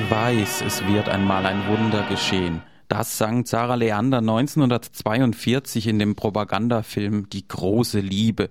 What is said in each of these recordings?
Ich weiß, es wird einmal ein Wunder geschehen. Das sang Sarah Leander 1942 in dem Propagandafilm Die große Liebe.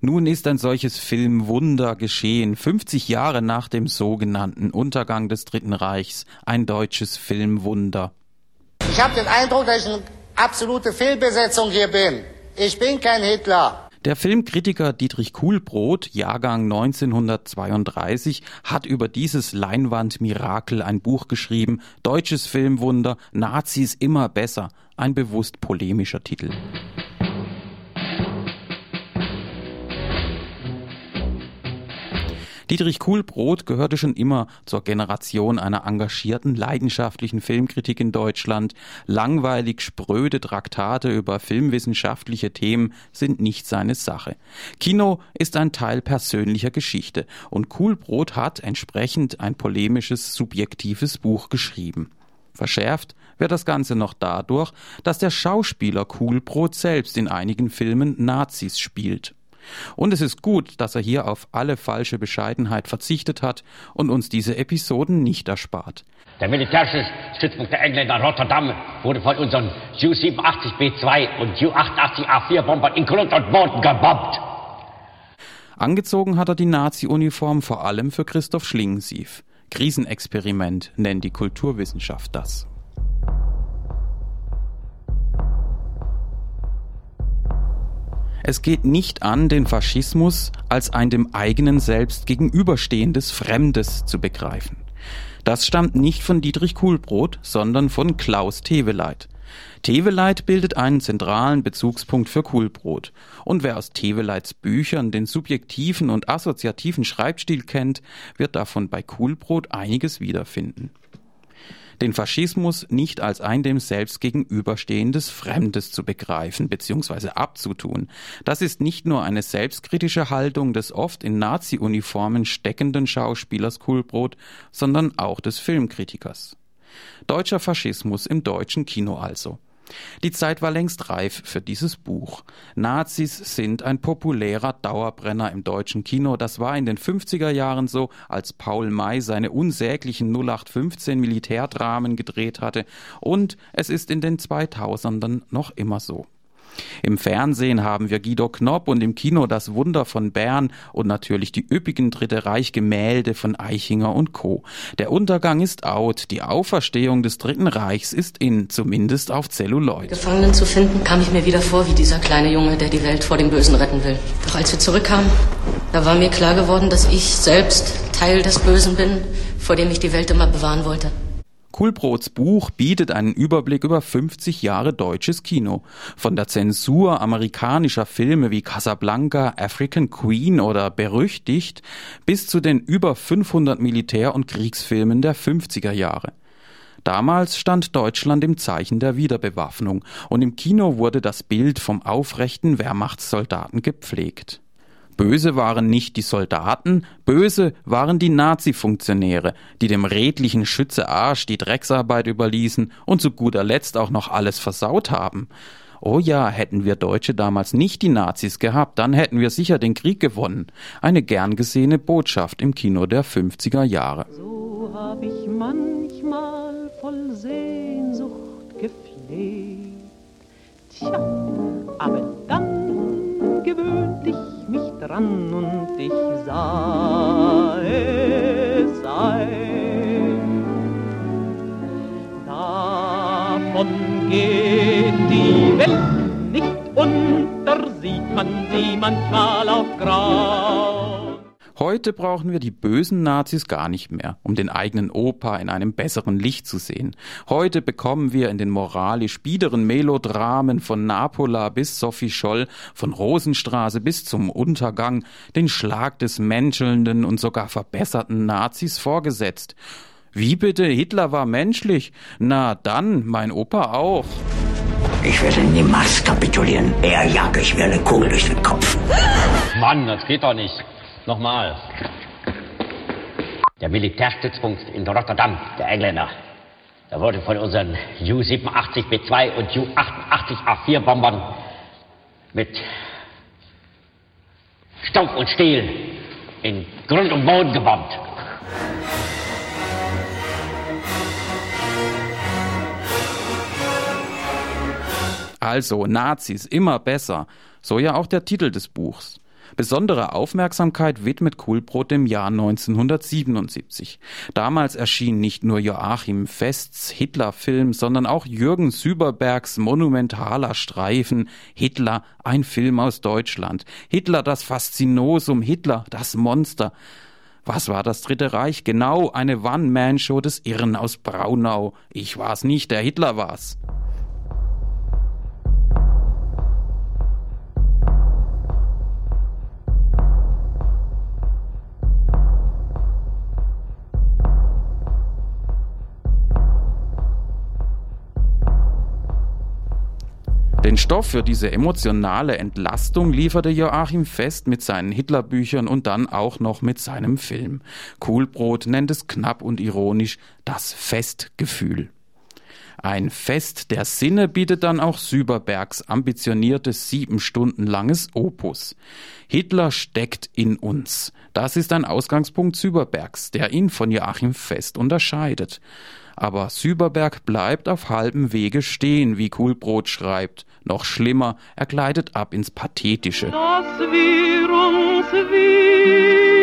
Nun ist ein solches Filmwunder geschehen, 50 Jahre nach dem sogenannten Untergang des Dritten Reichs, ein deutsches Filmwunder. Ich habe den Eindruck, dass ich eine absolute Fehlbesetzung hier bin. Ich bin kein Hitler. Der Filmkritiker Dietrich Kuhlbrot, Jahrgang 1932, hat über dieses Leinwandmirakel ein Buch geschrieben, Deutsches Filmwunder, Nazis immer besser, ein bewusst polemischer Titel. Dietrich Kuhlbrot gehörte schon immer zur Generation einer engagierten, leidenschaftlichen Filmkritik in Deutschland. Langweilig spröde Traktate über filmwissenschaftliche Themen sind nicht seine Sache. Kino ist ein Teil persönlicher Geschichte und Kuhlbrot hat entsprechend ein polemisches, subjektives Buch geschrieben. Verschärft wird das Ganze noch dadurch, dass der Schauspieler Kuhlbrot selbst in einigen Filmen Nazis spielt. Und es ist gut, dass er hier auf alle falsche Bescheidenheit verzichtet hat und uns diese Episoden nicht erspart. Der militärische Stützpunkt der Engländer in Rotterdam wurde von unseren Ju-87B2 und Ju-88A4-Bombern in Grund und Boden gebombt. Angezogen hat er die Nazi-Uniform vor allem für Christoph Schlingensief. Krisenexperiment nennt die Kulturwissenschaft das. Es geht nicht an, den Faschismus als ein dem eigenen Selbst gegenüberstehendes Fremdes zu begreifen. Das stammt nicht von Dietrich Kuhlbrot, sondern von Klaus Teweleit. Teweleit bildet einen zentralen Bezugspunkt für Kuhlbrot. Und wer aus Teweleits Büchern den subjektiven und assoziativen Schreibstil kennt, wird davon bei Kuhlbrot einiges wiederfinden den Faschismus nicht als ein dem selbst gegenüberstehendes Fremdes zu begreifen bzw. abzutun. Das ist nicht nur eine selbstkritische Haltung des oft in Nazi-Uniformen steckenden Schauspielers Kulbrot, sondern auch des Filmkritikers. Deutscher Faschismus im deutschen Kino also. Die Zeit war längst reif für dieses Buch. Nazis sind ein populärer Dauerbrenner im deutschen Kino. Das war in den 50er Jahren so, als Paul May seine unsäglichen 0815 Militärdramen gedreht hatte. Und es ist in den 2000ern noch immer so. Im Fernsehen haben wir Guido Knopp und im Kino das Wunder von Bern und natürlich die üppigen Dritte Reich Gemälde von Eichinger und Co. Der Untergang ist out, die Auferstehung des Dritten Reichs ist in, zumindest auf Zelluloid. Gefangenen zu finden, kam ich mir wieder vor wie dieser kleine Junge, der die Welt vor dem Bösen retten will. Doch als wir zurückkamen, da war mir klar geworden, dass ich selbst Teil des Bösen bin, vor dem ich die Welt immer bewahren wollte. Kulbrots Buch bietet einen Überblick über 50 Jahre deutsches Kino. Von der Zensur amerikanischer Filme wie Casablanca, African Queen oder Berüchtigt bis zu den über 500 Militär- und Kriegsfilmen der 50er Jahre. Damals stand Deutschland im Zeichen der Wiederbewaffnung und im Kino wurde das Bild vom aufrechten Wehrmachtssoldaten gepflegt. Böse waren nicht die Soldaten, böse waren die Nazi-Funktionäre, die dem redlichen Schütze Arsch die Drecksarbeit überließen und zu guter Letzt auch noch alles versaut haben. Oh ja, hätten wir Deutsche damals nicht die Nazis gehabt, dann hätten wir sicher den Krieg gewonnen. Eine gern gesehene Botschaft im Kino der 50er Jahre. So hab ich manchmal voll Sehnsucht gepflegt. Tja, aber dann gewöhnt dich mich dran und ich sah es ein. Davon geht die Welt nicht unter, sieht man sie manchmal auf grau. Heute brauchen wir die bösen Nazis gar nicht mehr, um den eigenen Opa in einem besseren Licht zu sehen. Heute bekommen wir in den moralisch biederen Melodramen von Napola bis Sophie Scholl, von Rosenstraße bis zum Untergang den Schlag des menschelnden und sogar verbesserten Nazis vorgesetzt. Wie bitte, Hitler war menschlich? Na dann, mein Opa auch. Ich werde niemals kapitulieren. Er jage ich mir eine Kugel durch den Kopf. Mann, das geht doch nicht. Nochmal. Der Militärstützpunkt in Rotterdam, der Engländer, der wurde von unseren U-87B2 und U-88A4-Bombern mit Staub und Stiel in Grund und Boden gebombt. Also Nazis immer besser, so ja auch der Titel des Buchs. Besondere Aufmerksamkeit widmet Kulbrot dem Jahr 1977. Damals erschien nicht nur Joachim Fests Hitler-Film, sondern auch Jürgen Süberbergs monumentaler Streifen Hitler, ein Film aus Deutschland. Hitler das Faszinosum, Hitler das Monster. Was war das Dritte Reich? Genau eine One-Man-Show des Irren aus Braunau. Ich war's nicht, der Hitler war's. Den Stoff für diese emotionale Entlastung lieferte Joachim Fest mit seinen Hitlerbüchern und dann auch noch mit seinem Film. Kuhlbrot nennt es knapp und ironisch das Festgefühl. Ein Fest der Sinne bietet dann auch Süberbergs ambitioniertes sieben Stunden langes Opus. Hitler steckt in uns. Das ist ein Ausgangspunkt Süberbergs, der ihn von Joachim Fest unterscheidet. Aber Süberberg bleibt auf halbem Wege stehen, wie Kuhlbrot schreibt. Noch schlimmer, er gleitet ab ins Pathetische. Dass wir uns wieder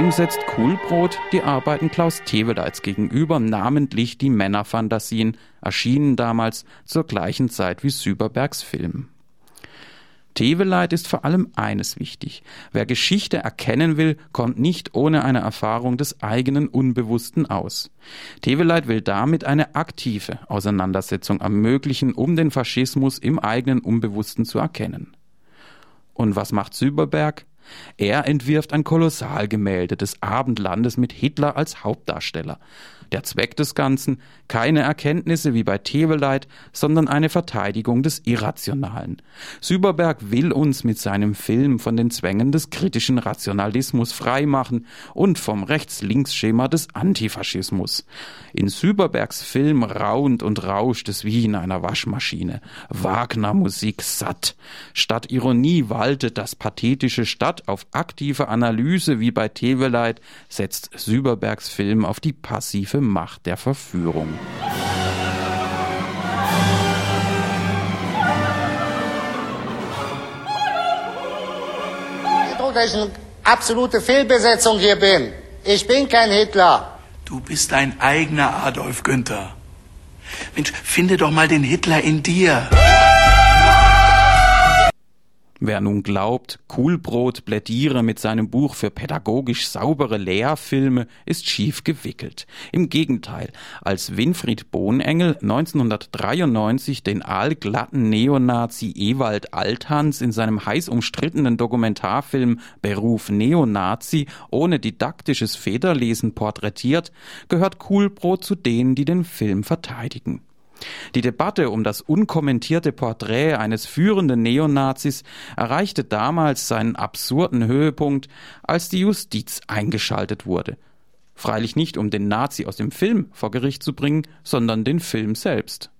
Dem setzt Kuhlbrot die Arbeiten Klaus Teweleits gegenüber, namentlich die Männerfantasien, erschienen damals zur gleichen Zeit wie Süberbergs Film. Teveleit ist vor allem eines wichtig. Wer Geschichte erkennen will, kommt nicht ohne eine Erfahrung des eigenen Unbewussten aus. Teveleit will damit eine aktive Auseinandersetzung ermöglichen, um den Faschismus im eigenen Unbewussten zu erkennen. Und was macht Süberberg? Er entwirft ein Kolossalgemälde des Abendlandes mit Hitler als Hauptdarsteller. Der Zweck des Ganzen keine Erkenntnisse wie bei Teveleit, sondern eine Verteidigung des Irrationalen. Süberberg will uns mit seinem Film von den Zwängen des kritischen Rationalismus freimachen und vom Rechts-Links-Schema des Antifaschismus. In Süberbergs Film raunt und rauscht es wie in einer Waschmaschine. Wagner-Musik satt. Statt Ironie waltet das pathetische Stadt auf aktive Analyse wie bei Teveleit setzt Süberbergs Film auf die passive Macht der Verführung. Eindruck, dass ich eine absolute Fehlbesetzung hier bin. Ich bin kein Hitler. Du bist dein eigener Adolf Günther. Mensch, finde doch mal den Hitler in dir. Wer nun glaubt, Kuhlbrot plädiere mit seinem Buch für pädagogisch saubere Lehrfilme, ist schief gewickelt. Im Gegenteil, als Winfried Bohnengel 1993 den aalglatten Neonazi Ewald Althans in seinem heiß umstrittenen Dokumentarfilm Beruf Neonazi ohne didaktisches Federlesen porträtiert, gehört Kuhlbrot zu denen, die den Film verteidigen. Die Debatte um das unkommentierte Porträt eines führenden Neonazis erreichte damals seinen absurden Höhepunkt, als die Justiz eingeschaltet wurde. Freilich nicht, um den Nazi aus dem Film vor Gericht zu bringen, sondern den Film selbst.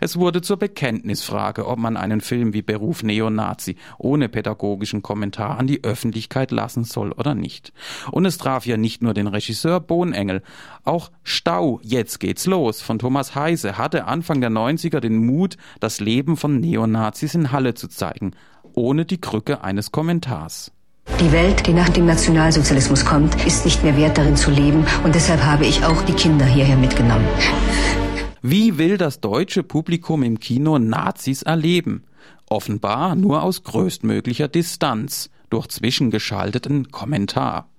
Es wurde zur Bekenntnisfrage, ob man einen Film wie Beruf Neonazi ohne pädagogischen Kommentar an die Öffentlichkeit lassen soll oder nicht. Und es traf ja nicht nur den Regisseur Bohnengel. Auch Stau, jetzt geht's los von Thomas Heise hatte Anfang der 90er den Mut, das Leben von Neonazis in Halle zu zeigen, ohne die Krücke eines Kommentars. Die Welt, die nach dem Nationalsozialismus kommt, ist nicht mehr wert darin zu leben und deshalb habe ich auch die Kinder hierher mitgenommen. Wie will das deutsche Publikum im Kino Nazis erleben? Offenbar nur aus größtmöglicher Distanz, durch zwischengeschalteten Kommentar.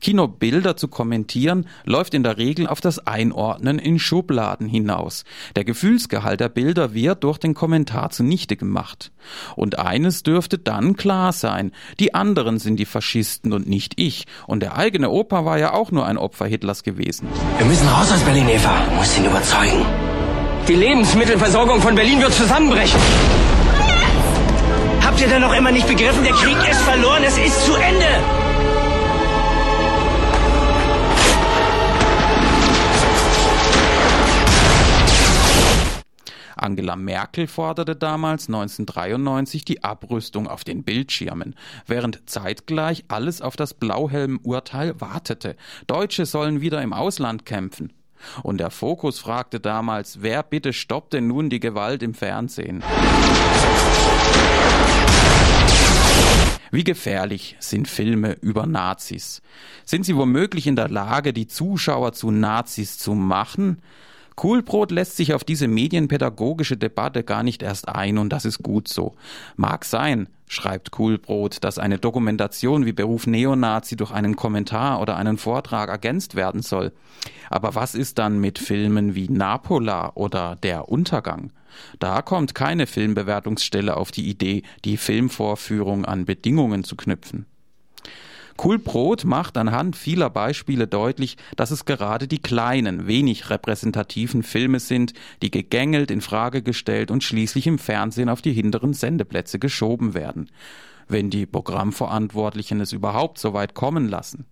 Kinobilder zu kommentieren läuft in der Regel auf das Einordnen in Schubladen hinaus. Der Gefühlsgehalt der Bilder wird durch den Kommentar zunichte gemacht. Und eines dürfte dann klar sein, die anderen sind die Faschisten und nicht ich. Und der eigene Opa war ja auch nur ein Opfer Hitlers gewesen. Wir müssen raus aus Berlin, Eva. Du musst ihn überzeugen. Die Lebensmittelversorgung von Berlin wird zusammenbrechen. Habt ihr denn noch immer nicht begriffen, der Krieg ist verloren, es ist zu Ende? Angela Merkel forderte damals 1993 die Abrüstung auf den Bildschirmen, während zeitgleich alles auf das Blauhelm-Urteil wartete. Deutsche sollen wieder im Ausland kämpfen. Und der Fokus fragte damals, wer bitte stoppt denn nun die Gewalt im Fernsehen? Wie gefährlich sind Filme über Nazis? Sind sie womöglich in der Lage, die Zuschauer zu Nazis zu machen? Coolbrot lässt sich auf diese medienpädagogische Debatte gar nicht erst ein und das ist gut so. Mag sein, schreibt Coolbrot, dass eine Dokumentation wie Beruf Neonazi durch einen Kommentar oder einen Vortrag ergänzt werden soll. Aber was ist dann mit Filmen wie Napola oder Der Untergang? Da kommt keine Filmbewertungsstelle auf die Idee, die Filmvorführung an Bedingungen zu knüpfen. Kulbrot macht anhand vieler Beispiele deutlich, dass es gerade die kleinen, wenig repräsentativen Filme sind, die gegängelt, in Frage gestellt und schließlich im Fernsehen auf die hinteren Sendeplätze geschoben werden. Wenn die Programmverantwortlichen es überhaupt so weit kommen lassen.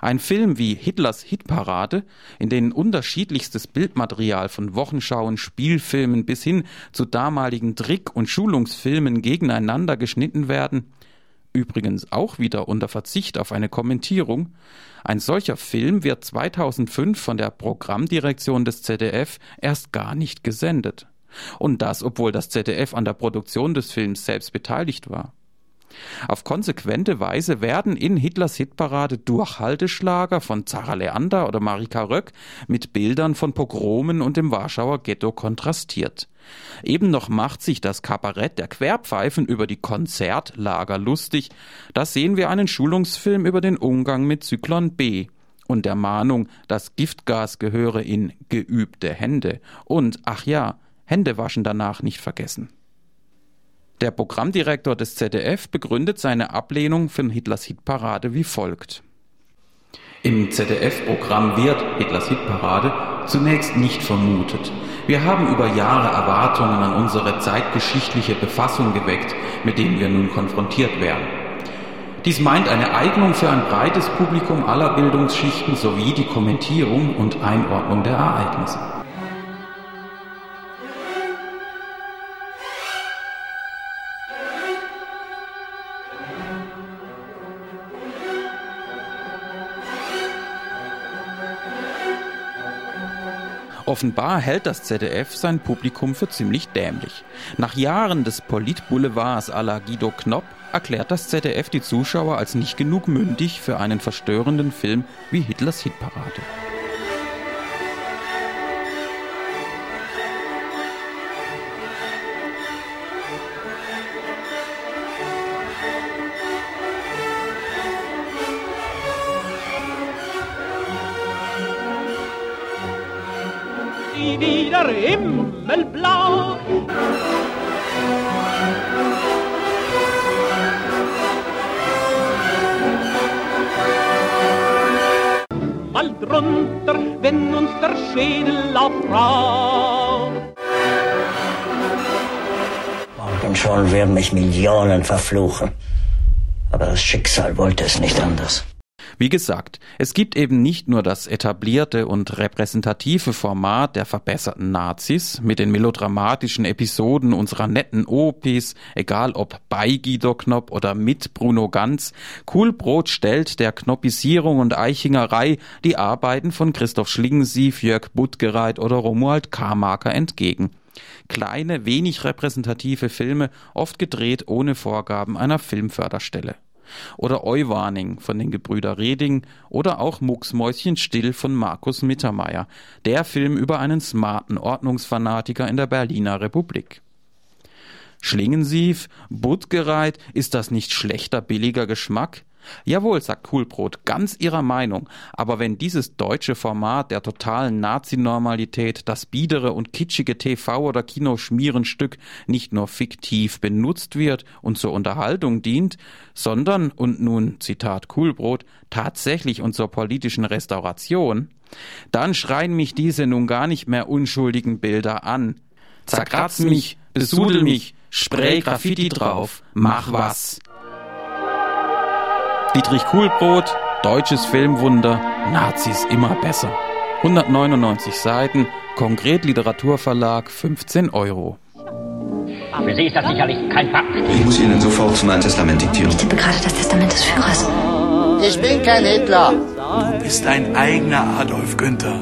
Ein Film wie Hitlers Hitparade, in den unterschiedlichstes Bildmaterial von Wochenschauen, Spielfilmen bis hin zu damaligen Trick- und Schulungsfilmen gegeneinander geschnitten werden, übrigens auch wieder unter Verzicht auf eine Kommentierung, ein solcher Film wird 2005 von der Programmdirektion des ZDF erst gar nicht gesendet. Und das, obwohl das ZDF an der Produktion des Films selbst beteiligt war. Auf konsequente Weise werden in Hitlers Hitparade Durchhalteschlager von Zara Leander oder Marika Röck mit Bildern von Pogromen und dem Warschauer Ghetto kontrastiert. Eben noch macht sich das Kabarett der Querpfeifen über die Konzertlager lustig. Da sehen wir einen Schulungsfilm über den Umgang mit Zyklon B und der Mahnung, das Giftgas gehöre in geübte Hände und, ach ja, Hände waschen danach nicht vergessen. Der Programmdirektor des ZDF begründet seine Ablehnung von Hitlers Hitparade wie folgt. Im ZDF-Programm wird Hitlers Hitparade zunächst nicht vermutet. Wir haben über Jahre Erwartungen an unsere zeitgeschichtliche Befassung geweckt, mit denen wir nun konfrontiert werden. Dies meint eine Eignung für ein breites Publikum aller Bildungsschichten sowie die Kommentierung und Einordnung der Ereignisse. Offenbar hält das ZDF sein Publikum für ziemlich dämlich. Nach Jahren des Politboulevards à la Guido Knopp erklärt das ZDF die Zuschauer als nicht genug mündig für einen verstörenden Film wie Hitlers Hitparade. Wieder himmelblau. Mal drunter, wenn uns der Schädel aufraucht. Und schon werden mich Millionen verfluchen. Aber das Schicksal wollte es nicht anders. Wie gesagt, es gibt eben nicht nur das etablierte und repräsentative Format der verbesserten Nazis mit den melodramatischen Episoden unserer netten OPs, egal ob bei Guido Knopp oder mit Bruno Ganz. Coolbrot stellt der Knoppisierung und Eichingerei die Arbeiten von Christoph Schlingensief, Jörg Buttgereit oder Romuald Karmarker entgegen kleine, wenig repräsentative Filme, oft gedreht ohne Vorgaben einer Filmförderstelle oder Euwarning von den Gebrüder Reding oder auch Mucksmäuschen still von Markus Mittermeier, der Film über einen smarten Ordnungsfanatiker in der Berliner Republik. Schlingensief, Buttgereit, ist das nicht schlechter billiger Geschmack? Jawohl, sagt Kuhlbrot, ganz ihrer Meinung. Aber wenn dieses deutsche Format der totalen Nazi-Normalität, das biedere und kitschige TV- oder Kinoschmierenstück nicht nur fiktiv benutzt wird und zur Unterhaltung dient, sondern, und nun Zitat Kuhlbrot, tatsächlich und zur politischen Restauration, dann schreien mich diese nun gar nicht mehr unschuldigen Bilder an. Zerkratz mich, besudel mich, spray Graffiti drauf, mach was. Dietrich Kuhlbrot, deutsches Filmwunder, Nazis immer besser. 199 Seiten, Konkret Literaturverlag 15 Euro. Für Sie ist das sicherlich kein Fakt. Ich muss Ihnen sofort mein Testament diktieren. Ich tippe gerade das Testament des Führers. Ich bin kein Hitler. Du bist ein eigener Adolf Günther.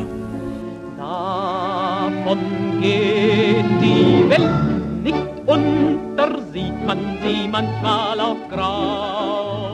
Davon geht die Welt nicht unter, sieht man sie manchmal auf Grau.